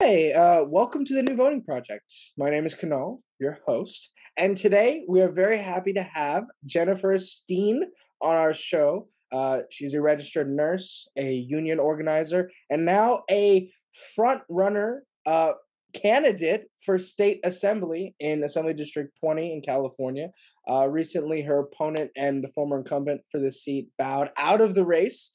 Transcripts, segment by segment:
Hey, uh, welcome to the New Voting Project. My name is Kunal, your host, and today we are very happy to have Jennifer Esteen on our show. Uh, she's a registered nurse, a union organizer, and now a front runner uh, candidate for state assembly in Assembly District 20 in California. Uh, recently, her opponent and the former incumbent for this seat bowed out of the race.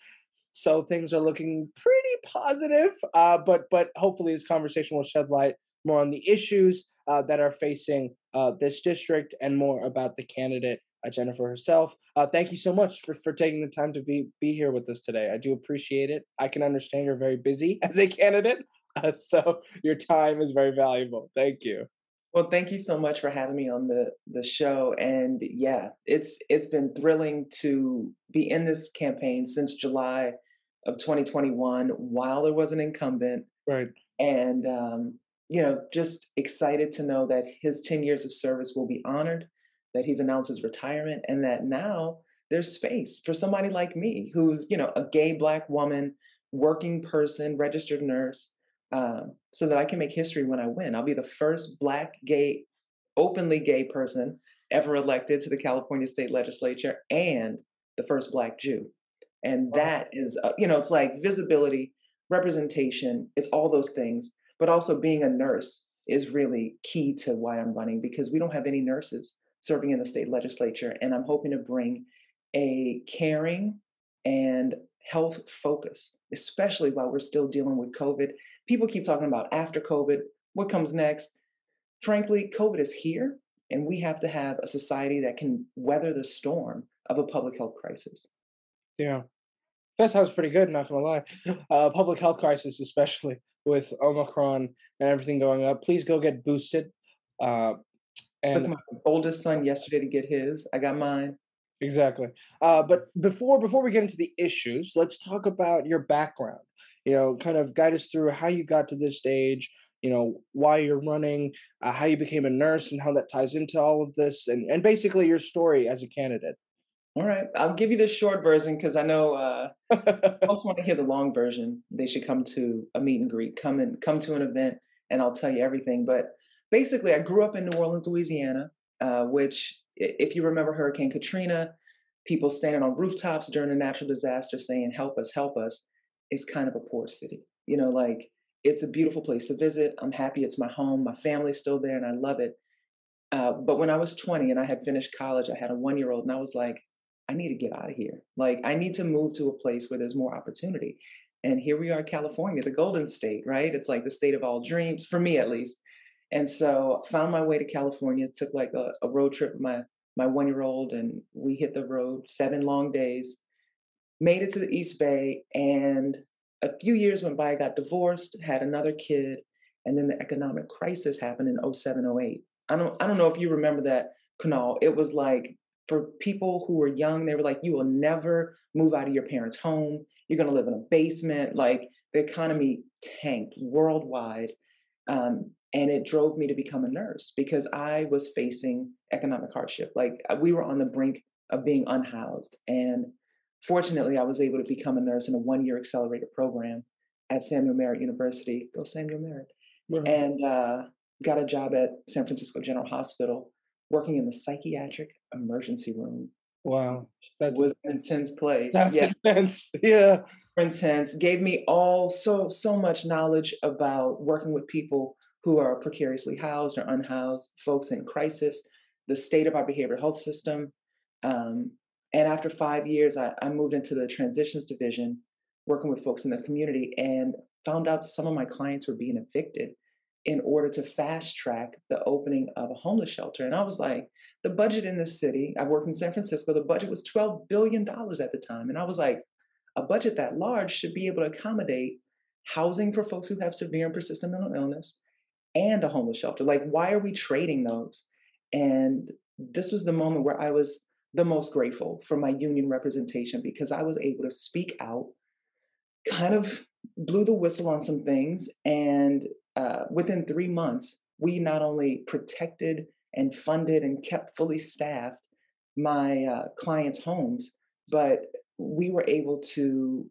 So things are looking pretty positive, uh, but but hopefully this conversation will shed light more on the issues uh, that are facing uh, this district and more about the candidate uh, Jennifer herself. Uh, thank you so much for, for taking the time to be be here with us today. I do appreciate it. I can understand you're very busy as a candidate, uh, so your time is very valuable. Thank you. Well, thank you so much for having me on the the show. And yeah, it's it's been thrilling to be in this campaign since July of 2021 while there was an incumbent. Right. And um, you know, just excited to know that his 10 years of service will be honored, that he's announced his retirement, and that now there's space for somebody like me who's, you know, a gay black woman, working person, registered nurse, um, so that I can make history when I win. I'll be the first black, gay, openly gay person ever elected to the California state legislature and the first black Jew. And that is, uh, you know, it's like visibility, representation, it's all those things. But also being a nurse is really key to why I'm running because we don't have any nurses serving in the state legislature. And I'm hoping to bring a caring and health focus, especially while we're still dealing with COVID. People keep talking about after COVID, what comes next. Frankly, COVID is here, and we have to have a society that can weather the storm of a public health crisis. Yeah. That sounds pretty good, not gonna lie. Uh, public health crisis, especially with Omicron and everything going up. Please go get boosted. Uh, and my oldest son yesterday to get his. I got mine. Exactly. Uh, but before before we get into the issues, let's talk about your background. You know, kind of guide us through how you got to this stage. You know, why you're running, uh, how you became a nurse, and how that ties into all of this, and and basically your story as a candidate. All right, I'll give you the short version because I know uh, folks want to hear the long version. They should come to a meet and greet, come and come to an event, and I'll tell you everything. But basically, I grew up in New Orleans, Louisiana, uh, which, if you remember Hurricane Katrina, people standing on rooftops during a natural disaster saying, "Help us, help us," is kind of a poor city. You know, like it's a beautiful place to visit. I'm happy it's my home. My family's still there, and I love it. Uh, but when I was 20 and I had finished college, I had a one year old, and I was like, I need to get out of here. Like, I need to move to a place where there's more opportunity. And here we are, California, the Golden State, right? It's like the state of all dreams, for me at least. And so found my way to California, took like a, a road trip with my, my one year old, and we hit the road seven long days, made it to the East Bay. And a few years went by, I got divorced, had another kid, and then the economic crisis happened in 07, 08. I don't, I don't know if you remember that, Kunal. It was like for people who were young, they were like, you will never move out of your parents' home. You're going to live in a basement. Like the economy tanked worldwide. Um, and it drove me to become a nurse because I was facing economic hardship. Like uh, we were on the brink of being unhoused. And fortunately, I was able to become a nurse in a one year accelerated program at Samuel Merritt University. Go Samuel Merritt. Mm-hmm. And uh, got a job at San Francisco General Hospital working in the psychiatric emergency room. Wow. That was an intense place. That's yeah. intense. Yeah. Intense. Gave me all so so much knowledge about working with people who are precariously housed or unhoused, folks in crisis, the state of our behavioral health system. Um, and after five years, I, I moved into the transitions division, working with folks in the community, and found out that some of my clients were being evicted in order to fast track the opening of a homeless shelter. And I was like, the budget in this city, I worked in San Francisco, the budget was $12 billion at the time. And I was like, a budget that large should be able to accommodate housing for folks who have severe and persistent mental illness and a homeless shelter. Like, why are we trading those? And this was the moment where I was the most grateful for my union representation because I was able to speak out, kind of blew the whistle on some things, and uh, within three months, we not only protected and funded and kept fully staffed my uh, clients' homes, but we were able to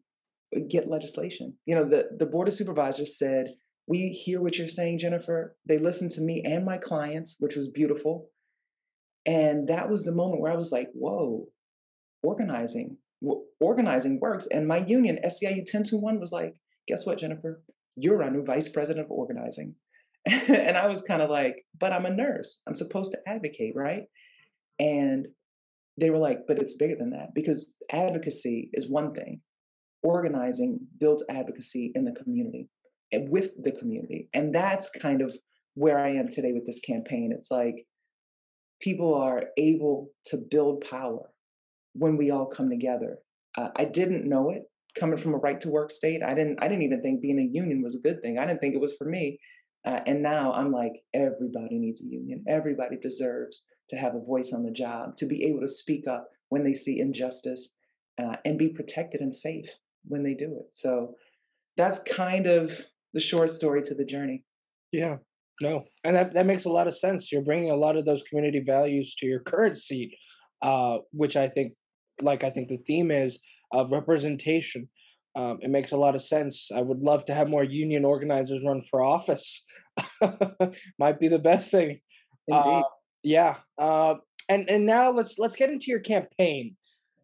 get legislation. You know, the, the Board of Supervisors said we hear what you're saying, Jennifer. They listened to me and my clients, which was beautiful. And that was the moment where I was like, whoa, organizing, organizing works. And my union, SEIU 1021, was like, guess what, Jennifer? You're our new vice president of organizing. and I was kind of like, but I'm a nurse. I'm supposed to advocate, right? And they were like, but it's bigger than that because advocacy is one thing. Organizing builds advocacy in the community and with the community. And that's kind of where I am today with this campaign. It's like people are able to build power when we all come together. Uh, I didn't know it coming from a right to work state. I didn't. I didn't even think being a union was a good thing. I didn't think it was for me. Uh, and now I'm like, everybody needs a union. Everybody deserves to have a voice on the job, to be able to speak up when they see injustice, uh, and be protected and safe when they do it. So that's kind of the short story to the journey. Yeah, no, and that that makes a lot of sense. You're bringing a lot of those community values to your current seat, uh, which I think, like I think the theme is of representation. Um, it makes a lot of sense. I would love to have more union organizers run for office. Might be the best thing. Uh, yeah. Uh, and and now let's let's get into your campaign.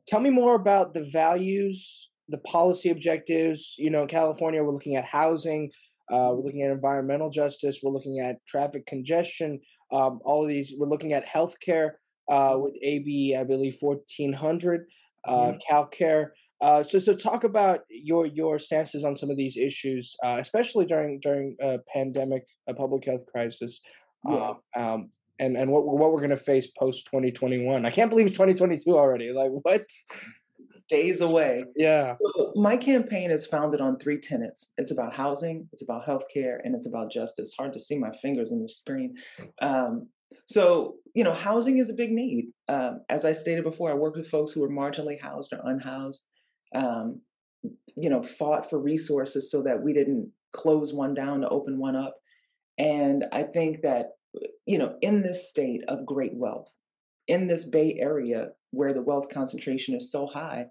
Tell me more about the values, the policy objectives. You know, in California, we're looking at housing. Uh, we're looking at environmental justice. We're looking at traffic congestion. Um, all of these. We're looking at healthcare uh, with AB, I believe, fourteen hundred, uh, mm-hmm. CalCare. Uh, so, so talk about your your stances on some of these issues, uh, especially during during a pandemic, a public health crisis, yeah. um, and and what what we're going to face post twenty twenty one. I can't believe it's twenty twenty two already. Like what? Days away. Yeah. So my campaign is founded on three tenets. It's about housing, it's about healthcare, and it's about justice. hard to see my fingers in the screen. Um, so, you know, housing is a big need. Um, as I stated before, I worked with folks who were marginally housed or unhoused um, you know, fought for resources so that we didn't close one down to open one up. And I think that, you know, in this state of great wealth, in this Bay Area where the wealth concentration is so high,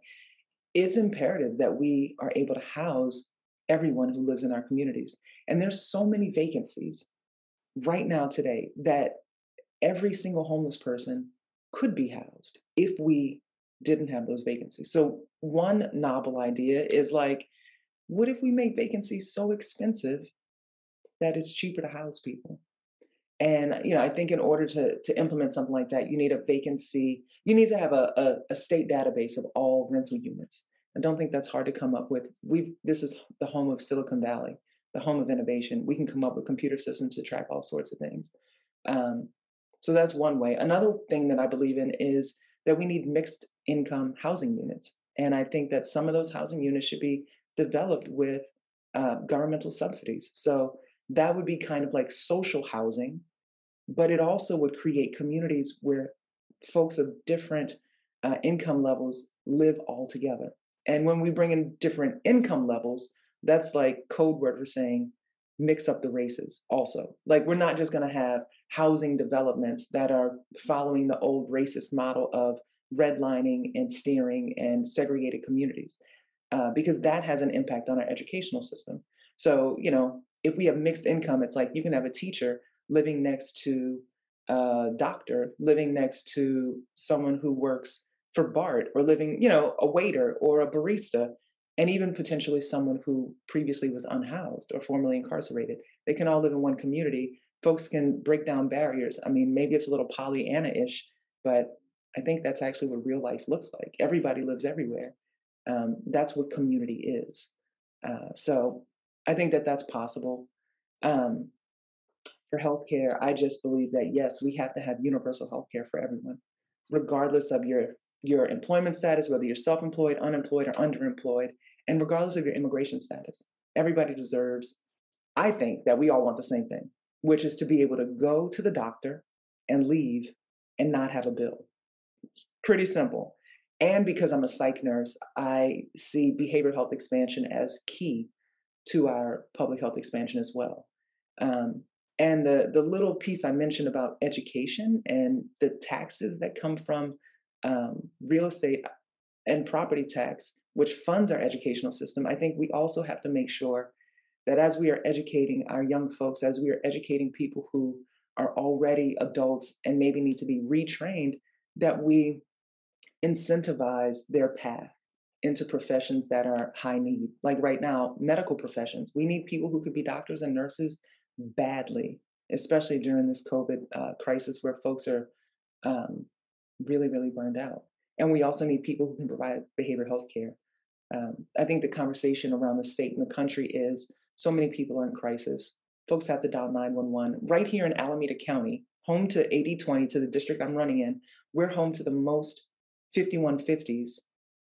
it's imperative that we are able to house everyone who lives in our communities. And there's so many vacancies right now today that every single homeless person could be housed if we didn't have those vacancies. So one novel idea is like, what if we make vacancies so expensive that it's cheaper to house people? And you know, I think in order to to implement something like that, you need a vacancy. You need to have a, a, a state database of all rental units. I don't think that's hard to come up with. We this is the home of Silicon Valley, the home of innovation. We can come up with computer systems to track all sorts of things. Um, so that's one way. Another thing that I believe in is that we need mixed income housing units. And I think that some of those housing units should be developed with uh, governmental subsidies. So that would be kind of like social housing, but it also would create communities where folks of different uh, income levels live all together. And when we bring in different income levels, that's like code word for saying mix up the races also. Like we're not just going to have housing developments that are following the old racist model of redlining and steering and segregated communities, uh, because that has an impact on our educational system. So, you know, if we have mixed income, it's like you can have a teacher living next to a doctor, living next to someone who works for BART, or living, you know, a waiter or a barista, and even potentially someone who previously was unhoused or formerly incarcerated. They can all live in one community folks can break down barriers. I mean, maybe it's a little Pollyanna ish, but I think that's actually what real life looks like. Everybody lives everywhere. Um, that's what community is. Uh, so I think that that's possible. Um, for healthcare, I just believe that yes, we have to have universal healthcare for everyone, regardless of your your employment status, whether you're self-employed, unemployed, or underemployed, and regardless of your immigration status. Everybody deserves. I think that we all want the same thing which is to be able to go to the doctor and leave and not have a bill. Pretty simple. And because I'm a psych nurse, I see behavioral health expansion as key to our public health expansion as well. Um, and the, the little piece I mentioned about education and the taxes that come from um, real estate and property tax, which funds our educational system, I think we also have to make sure that as we are educating our young folks, as we are educating people who are already adults and maybe need to be retrained, that we incentivize their path into professions that are high need. Like right now, medical professions. We need people who could be doctors and nurses badly, especially during this COVID uh, crisis where folks are um, really, really burned out. And we also need people who can provide behavioral health care. Um, I think the conversation around the state and the country is so many people are in crisis. Folks have to dial 911. Right here in Alameda County, home to AD-20 to the district I'm running in, we're home to the most 5150s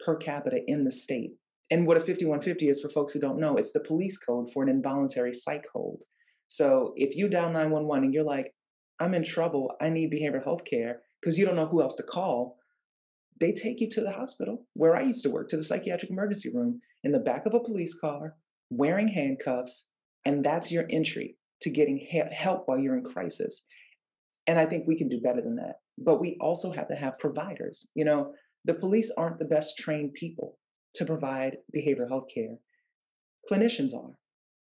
per capita in the state. And what a 5150 is for folks who don't know, it's the police code for an involuntary psych hold. So if you dial 911 and you're like, I'm in trouble, I need behavioral health care, because you don't know who else to call, they take you to the hospital where I used to work, to the psychiatric emergency room in the back of a police car, wearing handcuffs, and that's your entry to getting help while you're in crisis. And I think we can do better than that. But we also have to have providers. You know, the police aren't the best trained people to provide behavioral health care. Clinicians are,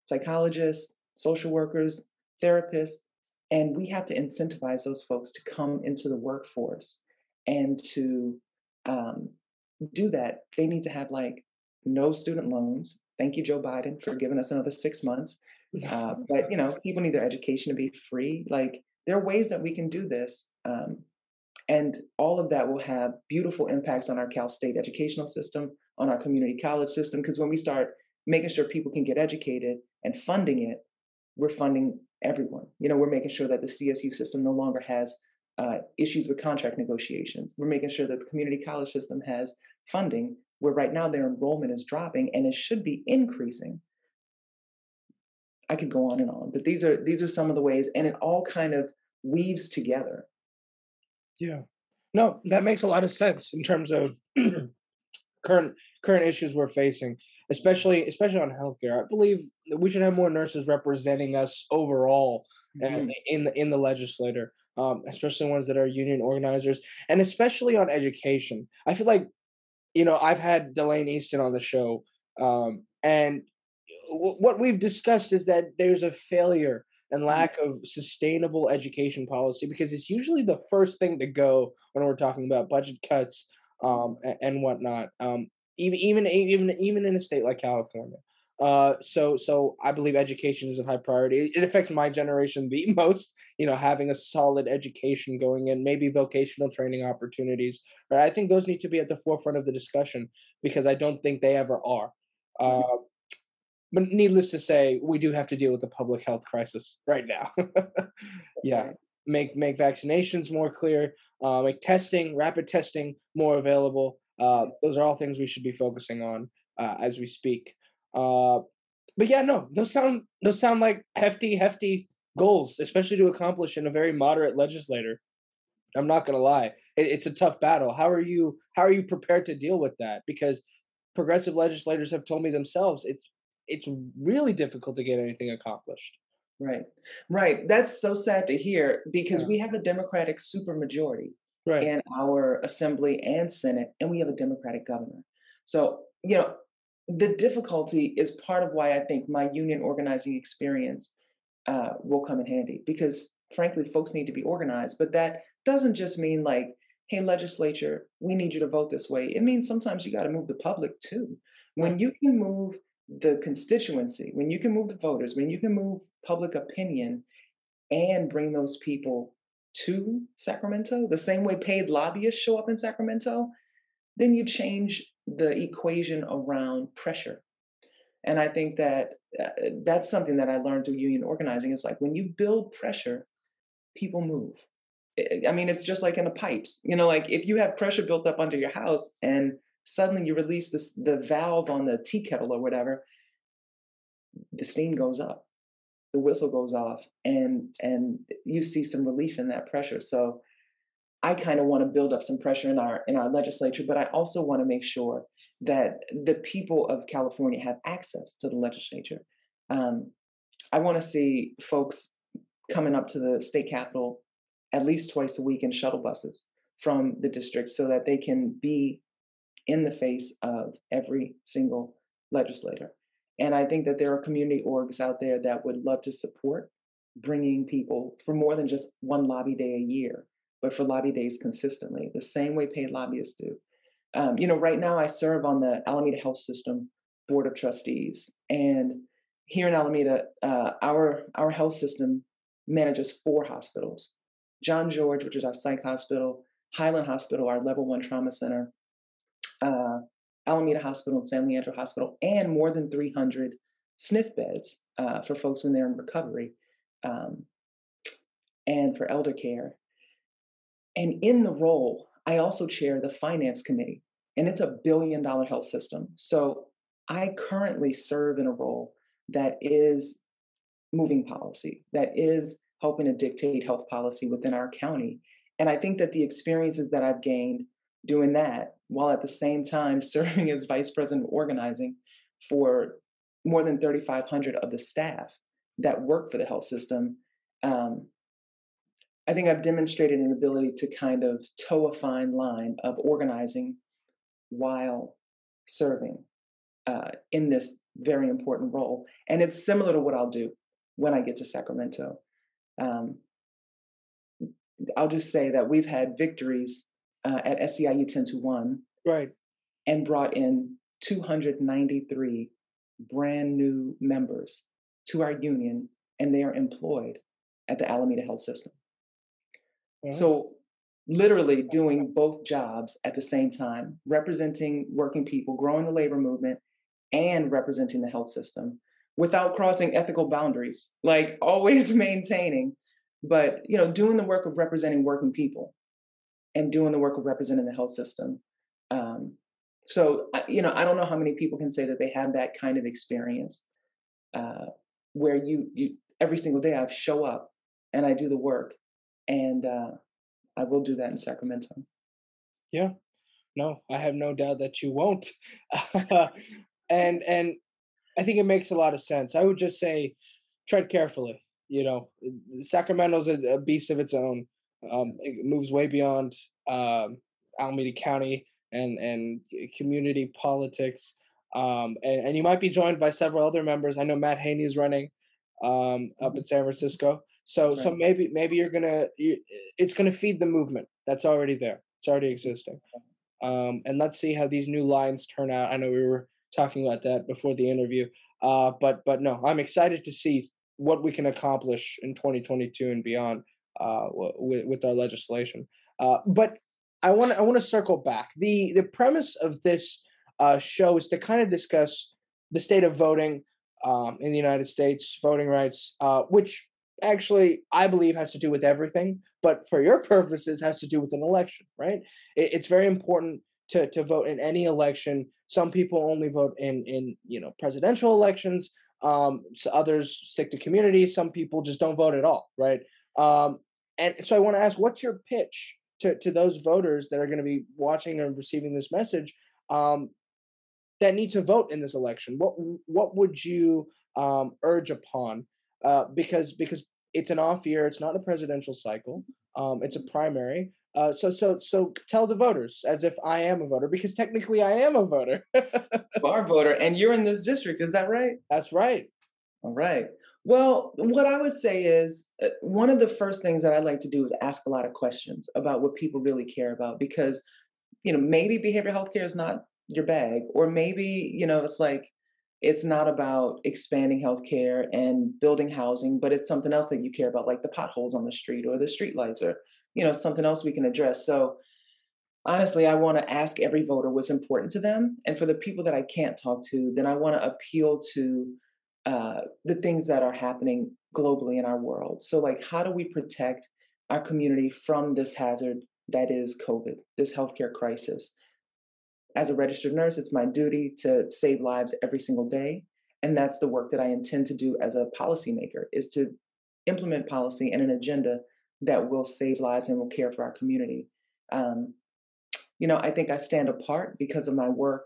psychologists, social workers, therapists, and we have to incentivize those folks to come into the workforce and to um, do that. They need to have like no student loans. Thank you, Joe Biden, for giving us another six months. Uh, but you know, people need their education to be free. Like there are ways that we can do this. Um, and all of that will have beautiful impacts on our Cal State educational system, on our community college system, because when we start making sure people can get educated and funding it, we're funding everyone. You know, we're making sure that the CSU system no longer has uh, issues with contract negotiations. We're making sure that the community college system has funding where right now their enrollment is dropping and it should be increasing. I could go on and on, but these are these are some of the ways, and it all kind of weaves together. Yeah. No, that makes a lot of sense in terms of current current issues we're facing, especially especially on healthcare. I believe we should have more nurses representing us overall mm-hmm. in the in the legislature, um, especially ones that are union organizers, and especially on education. I feel like, you know, I've had Delaine Eastin on the show, um, and w- what we've discussed is that there's a failure and mm-hmm. lack of sustainable education policy because it's usually the first thing to go when we're talking about budget cuts um, and, and, whatnot. Um, even even even even in a state like California. Uh, so so I believe education is a high priority. It affects my generation the most. You know, having a solid education going in, maybe vocational training opportunities. Right, I think those need to be at the forefront of the discussion because I don't think they ever are. Mm-hmm. Uh, but needless to say, we do have to deal with the public health crisis right now. yeah, make make vaccinations more clear, uh, make testing, rapid testing more available. Uh, those are all things we should be focusing on uh, as we speak. Uh, but yeah, no, those sound those sound like hefty, hefty goals, especially to accomplish in a very moderate legislator. I'm not gonna lie, it, it's a tough battle. How are you? How are you prepared to deal with that? Because progressive legislators have told me themselves it's it's really difficult to get anything accomplished. Right, right. That's so sad to hear because yeah. we have a Democratic supermajority right. in our assembly and Senate, and we have a Democratic governor. So, you know, the difficulty is part of why I think my union organizing experience uh, will come in handy because, frankly, folks need to be organized. But that doesn't just mean like, hey, legislature, we need you to vote this way. It means sometimes you got to move the public too. When you can move the constituency, when you can move the voters, when you can move public opinion and bring those people to Sacramento, the same way paid lobbyists show up in Sacramento, then you change the equation around pressure. And I think that uh, that's something that I learned through union organizing. It's like when you build pressure, people move. I mean, it's just like in the pipes. You know, like if you have pressure built up under your house and suddenly you release this, the valve on the tea kettle or whatever, the steam goes up, the whistle goes off, and and you see some relief in that pressure. So I kind of want to build up some pressure in our in our legislature, but I also want to make sure that the people of California have access to the legislature. Um, I want to see folks coming up to the state capitol at least twice a week in shuttle buses from the district so that they can be in the face of every single legislator. And I think that there are community orgs out there that would love to support bringing people for more than just one lobby day a year, but for lobby days consistently, the same way paid lobbyists do. Um, you know, right now I serve on the Alameda Health System Board of Trustees, and here in Alameda, uh, our our health system manages four hospitals: John George, which is our psych hospital, Highland Hospital, our Level One Trauma Center, uh, Alameda Hospital, and San Leandro Hospital, and more than 300 SNF beds uh, for folks when they're in recovery, um, and for elder care. And in the role, I also chair the finance committee, and it's a billion dollar health system. So I currently serve in a role that is moving policy, that is helping to dictate health policy within our county. And I think that the experiences that I've gained doing that, while at the same time serving as vice president of organizing for more than 3,500 of the staff that work for the health system, um, I think I've demonstrated an ability to kind of toe a fine line of organizing while serving uh, in this very important role. And it's similar to what I'll do when I get to Sacramento. Um, I'll just say that we've had victories uh, at SEIU 10 to 1. Right. And brought in 293 brand new members to our union, and they are employed at the Alameda Health System. So, literally doing both jobs at the same time, representing working people, growing the labor movement, and representing the health system without crossing ethical boundaries, like always maintaining, but you know, doing the work of representing working people and doing the work of representing the health system. Um, so, you know, I don't know how many people can say that they have that kind of experience uh, where you, you every single day I show up and I do the work, and uh, I will do that in Sacramento. Yeah, no, I have no doubt that you won't. and and I think it makes a lot of sense. I would just say tread carefully. You know, Sacramento's a, a beast of its own. Um, it moves way beyond um, Alameda County and and community politics. Um, and, and you might be joined by several other members. I know Matt Haney is running um, up in San Francisco. So right. so maybe maybe you're gonna it's gonna feed the movement that's already there. It's already existing. Um, and let's see how these new lines turn out. I know we were talking about that before the interview. Uh, but but no, I'm excited to see what we can accomplish in 2022 and beyond uh, with, with our legislation. Uh, but I want I want to circle back. the The premise of this uh, show is to kind of discuss the state of voting um, in the United States, voting rights, uh, which actually I believe has to do with everything, but for your purposes has to do with an election, right? It, it's very important to to vote in any election. Some people only vote in in you know presidential elections. Um, so others stick to community. Some people just don't vote at all, right? Um, and so I want to ask, what's your pitch to to those voters that are going to be watching and receiving this message um, that need to vote in this election? What what would you um, urge upon? Uh, because because it's an off year, it's not a presidential cycle. Um, it's a primary. Uh, so so so tell the voters as if I am a voter because technically I am a voter. a voter, and you're in this district. Is that right? That's right. All right. Well, what I would say is uh, one of the first things that I like to do is ask a lot of questions about what people really care about because, you know, maybe behavioral health care is not your bag, or maybe, you know, it's like it's not about expanding healthcare and building housing, but it's something else that you care about, like the potholes on the street or the street lights or you know something else we can address. So honestly i want to ask every voter what's important to them and for the people that i can't talk to then i want to appeal to uh, the things that are happening globally in our world. So like how do we protect our community from this hazard that is covid this healthcare crisis as a registered nurse it's my duty to save lives every single day and that's the work that i intend to do as a policymaker is to implement policy and an agenda that will save lives and will care for our community. Um, you know, I think I stand apart because of my work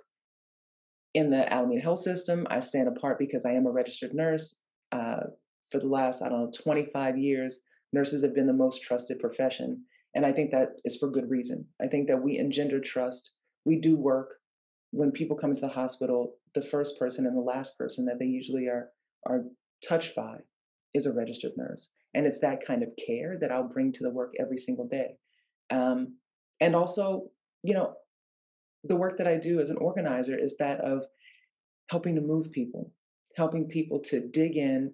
in the Alameda Health System. I stand apart because I am a registered nurse. Uh, for the last, I don't know, 25 years, nurses have been the most trusted profession. And I think that is for good reason. I think that we engender trust. We do work. When people come into the hospital, the first person and the last person that they usually are are touched by is a registered nurse. And it's that kind of care that I'll bring to the work every single day. Um, and also, you know, the work that I do as an organizer is that of helping to move people, helping people to dig in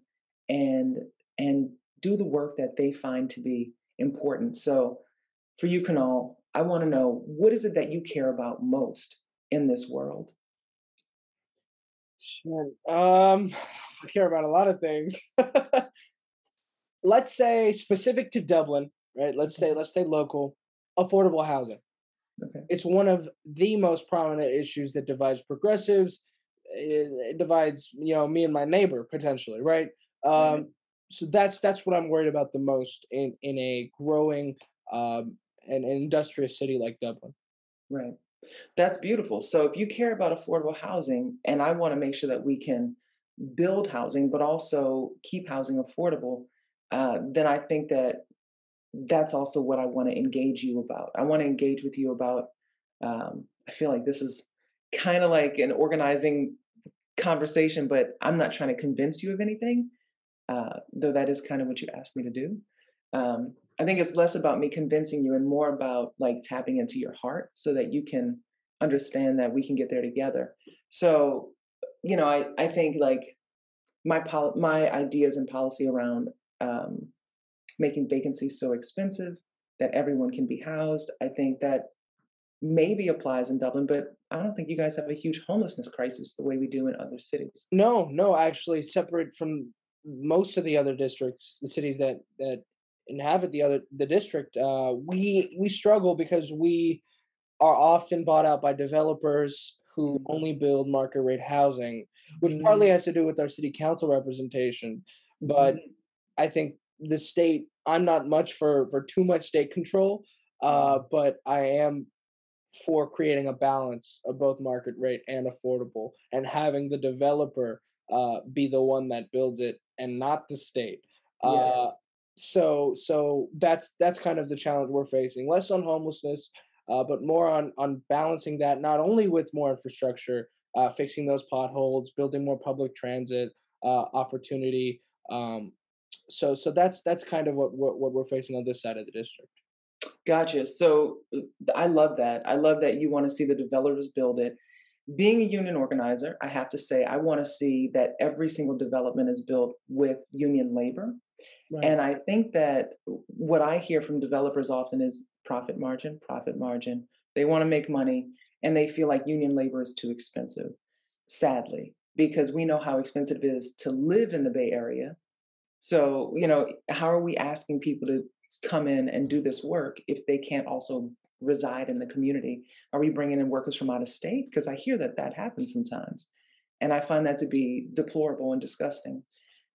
and and do the work that they find to be important. So for you, Kunal, I want to know what is it that you care about most in this world? Sure. Um, I care about a lot of things. let's say specific to Dublin, right? Let's say let's stay local. Affordable housing. Okay. It's one of the most prominent issues that divides progressives. It, it divides, you know, me and my neighbor potentially, right? Um, right. So that's that's what I'm worried about the most in in a growing um, an industrious city like Dublin. Right. That's beautiful. So if you care about affordable housing, and I want to make sure that we can build housing, but also keep housing affordable, uh, then I think that that's also what I want to engage you about. I want to engage with you about. Um, I feel like this is kind of like an organizing conversation, but I'm not trying to convince you of anything, uh, though that is kind of what you asked me to do. Um, I think it's less about me convincing you and more about like tapping into your heart so that you can understand that we can get there together. So, you know, I, I think like my pol- my ideas and policy around um, making vacancies so expensive that everyone can be housed. I think that maybe applies in Dublin, but I don't think you guys have a huge homelessness crisis the way we do in other cities. No, no, actually, separate from most of the other districts, the cities that that inhabit the other the district, uh, we we struggle because we are often bought out by developers who mm-hmm. only build market rate housing, which mm-hmm. partly has to do with our city council representation. But mm-hmm. I think the state i'm not much for for too much state control uh mm-hmm. but i am for creating a balance of both market rate and affordable and having the developer uh be the one that builds it and not the state yeah. uh so so that's that's kind of the challenge we're facing less on homelessness uh, but more on on balancing that not only with more infrastructure uh, fixing those potholes building more public transit uh, opportunity um, so so that's that's kind of what, what what we're facing on this side of the district. Gotcha. So i love that. I love that you want to see the developers build it. Being a union organizer i have to say i want to see that every single development is built with union labor and i think that what i hear from developers often is profit margin profit margin they want to make money and they feel like union labor is too expensive sadly because we know how expensive it is to live in the bay area so, you know, how are we asking people to come in and do this work if they can't also reside in the community? Are we bringing in workers from out of state? Because I hear that that happens sometimes. And I find that to be deplorable and disgusting.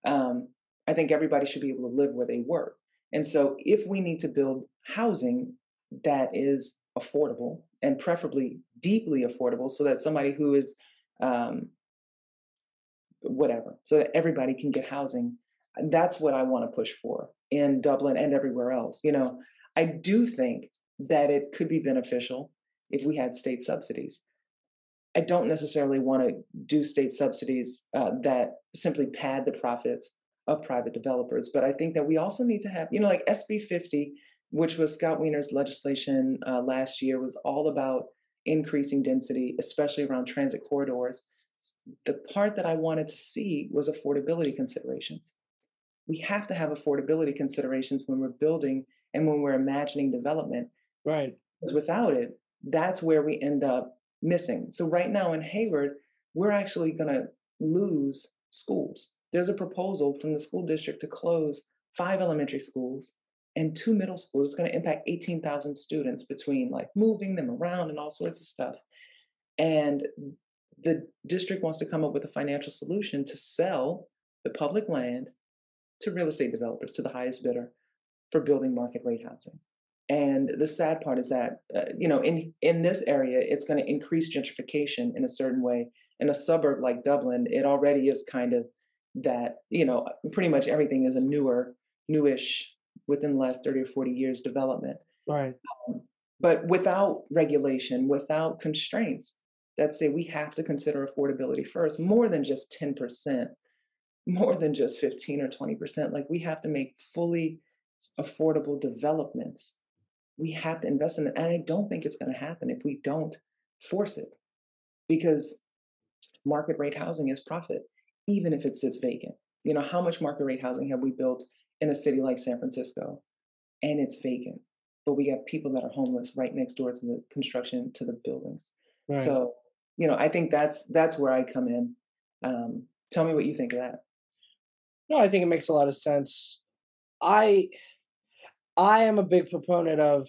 Um, I think everybody should be able to live where they work. And so, if we need to build housing that is affordable and preferably deeply affordable, so that somebody who is um, whatever, so that everybody can get housing, that's what I want to push for in Dublin and everywhere else. You know, I do think that it could be beneficial if we had state subsidies. I don't necessarily want to do state subsidies uh, that simply pad the profits of private developers, but I think that we also need to have, you know, like SB 50, which was Scott Wiener's legislation uh, last year, was all about increasing density, especially around transit corridors. The part that I wanted to see was affordability considerations we have to have affordability considerations when we're building and when we're imagining development. Right. Because without it, that's where we end up missing. So right now in Hayward, we're actually going to lose schools. There's a proposal from the school district to close five elementary schools and two middle schools. It's going to impact 18,000 students between like moving them around and all sorts of stuff. And the district wants to come up with a financial solution to sell the public land to real estate developers, to the highest bidder for building market rate housing. And the sad part is that, uh, you know, in, in this area, it's going to increase gentrification in a certain way. In a suburb like Dublin, it already is kind of that, you know, pretty much everything is a newer, newish, within the last 30 or 40 years development. Right. Um, but without regulation, without constraints, that say we have to consider affordability first, more than just 10%, more than just 15 or 20%. Like we have to make fully affordable developments. We have to invest in it. And I don't think it's going to happen if we don't force it because market rate housing is profit, even if it sits vacant. You know, how much market rate housing have we built in a city like San Francisco? And it's vacant. But we have people that are homeless right next door to the construction to the buildings. So, you know, I think that's that's where I come in. Um, tell me what you think of that. No, I think it makes a lot of sense. I I am a big proponent of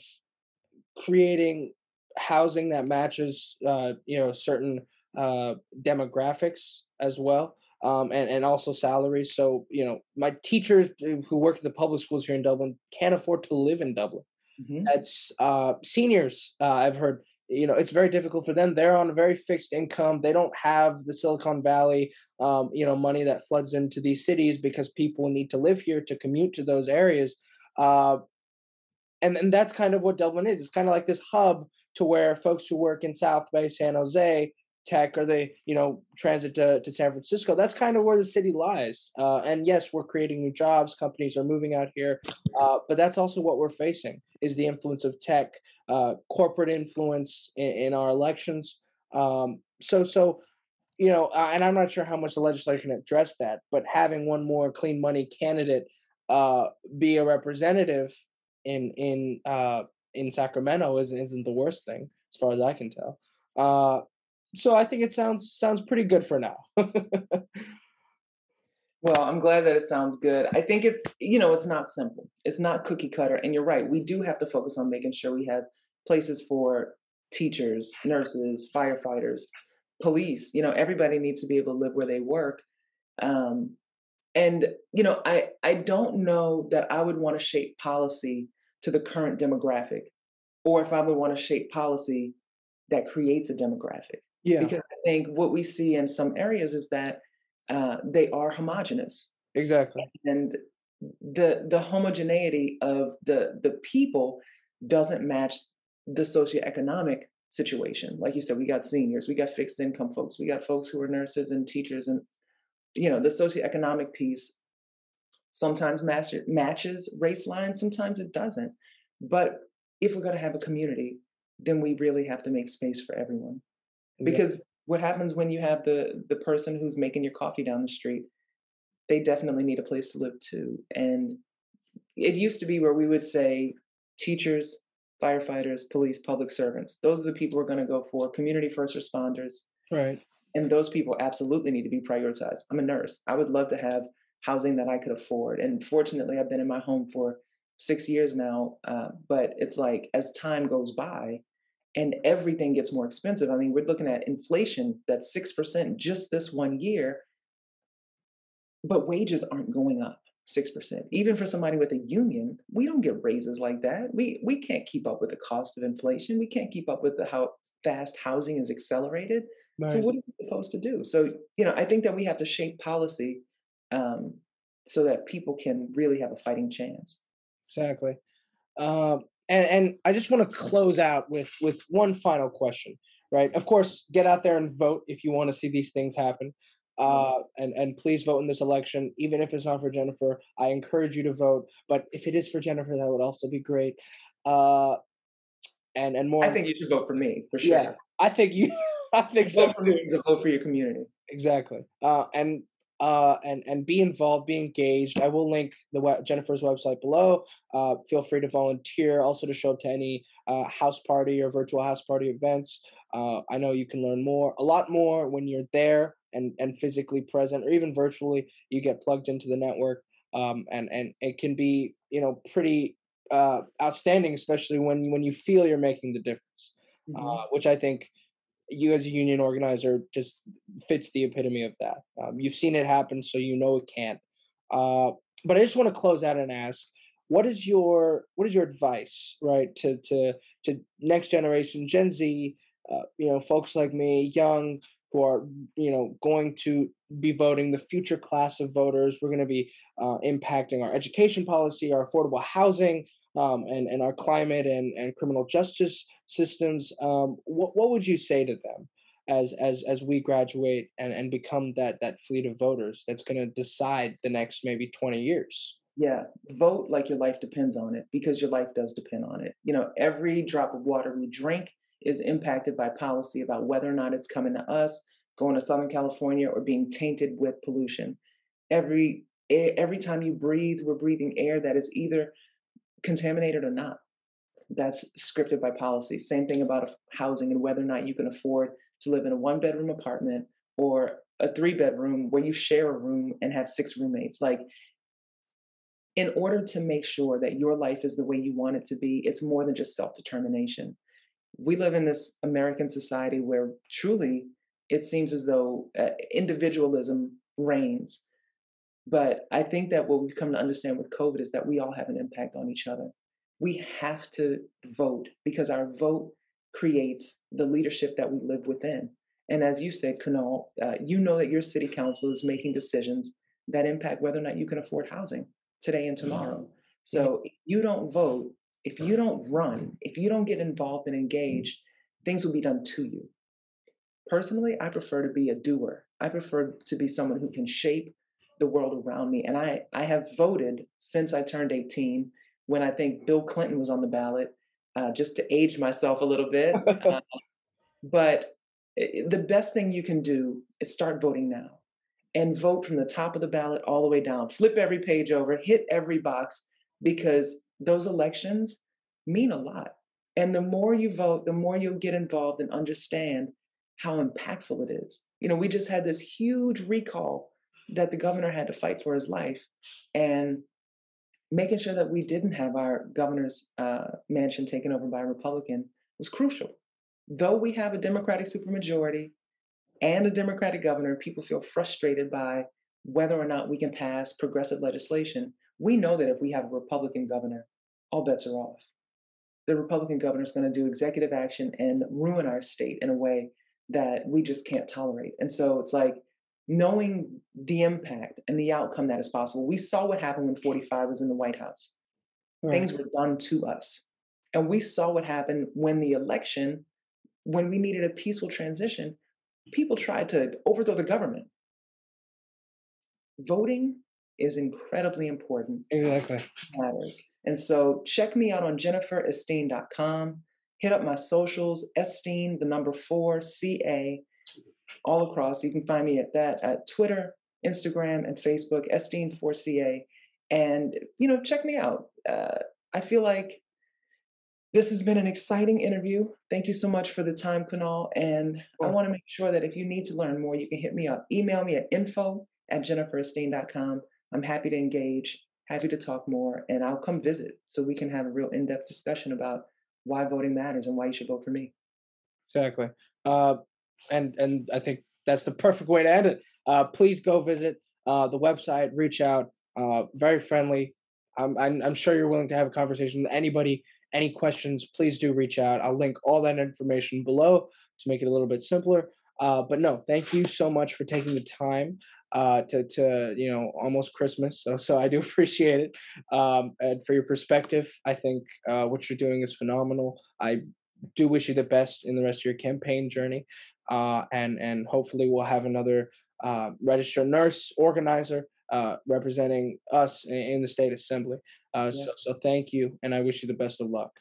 creating housing that matches, uh, you know, certain uh, demographics as well, um, and and also salaries. So you know, my teachers who work at the public schools here in Dublin can't afford to live in Dublin. Mm-hmm. That's uh, seniors. Uh, I've heard. You know, it's very difficult for them. They're on a very fixed income. They don't have the Silicon Valley, um, you know, money that floods into these cities because people need to live here to commute to those areas. Uh, and and that's kind of what Dublin is. It's kind of like this hub to where folks who work in South Bay, San Jose, tech, or they you know transit to, to San Francisco. That's kind of where the city lies. Uh, and yes, we're creating new jobs. Companies are moving out here, uh, but that's also what we're facing is the influence of tech, uh, corporate influence in, in our elections. Um, so so you know, uh, and I'm not sure how much the legislature can address that, but having one more clean money candidate uh, be a representative in in uh, in Sacramento isn't isn't the worst thing as far as I can tell. Uh, so I think it sounds sounds pretty good for now. well, I'm glad that it sounds good. I think it's you know it's not simple. It's not cookie cutter, and you're right. We do have to focus on making sure we have places for teachers, nurses, firefighters, police. You know, everybody needs to be able to live where they work. Um, and you know, I I don't know that I would want to shape policy to the current demographic, or if I would want to shape policy that creates a demographic. Yeah. Because I think what we see in some areas is that uh, they are homogenous. Exactly. And the the homogeneity of the the people doesn't match the socioeconomic situation. Like you said, we got seniors, we got fixed income folks, we got folks who are nurses and teachers, and you know the socioeconomic piece sometimes master, matches race lines, sometimes it doesn't. But if we're going to have a community, then we really have to make space for everyone. Because yeah. what happens when you have the the person who's making your coffee down the street, they definitely need a place to live too. And it used to be where we would say teachers, firefighters, police, public servants. Those are the people we're going to go for. Community first responders. Right. And those people absolutely need to be prioritized. I'm a nurse. I would love to have housing that I could afford. And fortunately, I've been in my home for six years now. Uh, but it's like as time goes by and everything gets more expensive, I mean, we're looking at inflation that's 6% just this one year, but wages aren't going up. 6%. Even for somebody with a union, we don't get raises like that. We we can't keep up with the cost of inflation. We can't keep up with the how fast housing is accelerated. Nice. So what are we supposed to do? So, you know, I think that we have to shape policy um, so that people can really have a fighting chance. Exactly. Um, and and I just want to close out with with one final question. Right. Of course, get out there and vote if you want to see these things happen. Uh, and and please vote in this election, even if it's not for Jennifer. I encourage you to vote, but if it is for Jennifer, that would also be great. Uh, and and more. I think you should vote for me for sure. Yeah, I think you. I think vote so too. vote for your community. Exactly. Uh, and uh, and and be involved, be engaged. I will link the Jennifer's website below. Uh, feel free to volunteer, also to show up to any uh, house party or virtual house party events. Uh, I know you can learn more, a lot more when you're there and and physically present, or even virtually. You get plugged into the network, um, and and it can be you know pretty uh, outstanding, especially when when you feel you're making the difference, mm-hmm. Uh, which I think you as a union organizer just fits the epitome of that. Um, you've seen it happen, so you know it can't. Uh, but I just want to close out and ask, what is your what is your advice, right, to to to next generation, Gen Z, uh, you know, folks like me, young, who are you know going to be voting the future class of voters. We're going to be uh, impacting our education policy, our affordable housing, um, and and our climate and and criminal justice systems, um, what what would you say to them? as as as we graduate and and become that that fleet of voters that's going to decide the next maybe 20 years yeah vote like your life depends on it because your life does depend on it you know every drop of water we drink is impacted by policy about whether or not it's coming to us going to southern california or being tainted with pollution every every time you breathe we're breathing air that is either contaminated or not that's scripted by policy same thing about housing and whether or not you can afford to live in a one bedroom apartment or a three bedroom where you share a room and have six roommates. Like, in order to make sure that your life is the way you want it to be, it's more than just self determination. We live in this American society where truly it seems as though uh, individualism reigns. But I think that what we've come to understand with COVID is that we all have an impact on each other. We have to vote because our vote creates the leadership that we live within. And as you said, Kunal, uh, you know that your city council is making decisions that impact whether or not you can afford housing today and tomorrow. So if you don't vote, if you don't run, if you don't get involved and engaged, things will be done to you. Personally, I prefer to be a doer. I prefer to be someone who can shape the world around me. And I, I have voted since I turned 18 when I think Bill Clinton was on the ballot uh, just to age myself a little bit. uh, but the best thing you can do is start voting now and vote from the top of the ballot all the way down. Flip every page over, hit every box, because those elections mean a lot. And the more you vote, the more you'll get involved and understand how impactful it is. You know, we just had this huge recall that the governor had to fight for his life. And making sure that we didn't have our governor's uh, mansion taken over by a Republican was crucial. Though we have a Democratic supermajority and a Democratic governor, people feel frustrated by whether or not we can pass progressive legislation. We know that if we have a Republican governor, all bets are off. The Republican governor is going to do executive action and ruin our state in a way that we just can't tolerate. And so it's like knowing the impact and the outcome that is possible. We saw what happened when 45 was in the White House. Right. Things were done to us. And we saw what happened when the election, when we needed a peaceful transition, people tried to overthrow the government. Voting is incredibly important. Exactly. Matters. And so check me out on jenniferesteen.com. Hit up my socials, Esteen, the number four, C A all across. You can find me at that at Twitter, Instagram, and Facebook, Esteen4CA. And, you know, check me out. Uh, I feel like this has been an exciting interview. Thank you so much for the time, Kunal. And I want to make sure that if you need to learn more, you can hit me up. Email me at info at jenniferesteen.com. I'm happy to engage, happy to talk more, and I'll come visit so we can have a real in depth discussion about why voting matters and why you should vote for me. Exactly. Uh, and and I think that's the perfect way to end it. Uh, please go visit uh, the website, reach out. Uh, very friendly. I'm, I'm, I'm sure you're willing to have a conversation with anybody. Any questions? Please do reach out. I'll link all that information below to make it a little bit simpler. Uh, but no, thank you so much for taking the time uh, to to you know almost Christmas. So so I do appreciate it. Um, and for your perspective, I think uh, what you're doing is phenomenal. I do wish you the best in the rest of your campaign journey uh, and and hopefully we'll have another uh, registered nurse organizer uh, representing us in, in, the state assembly. Uh, yeah. So so thank you, and I wish you the best of luck.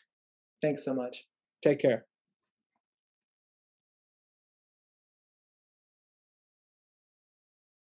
Thanks so much. Take care.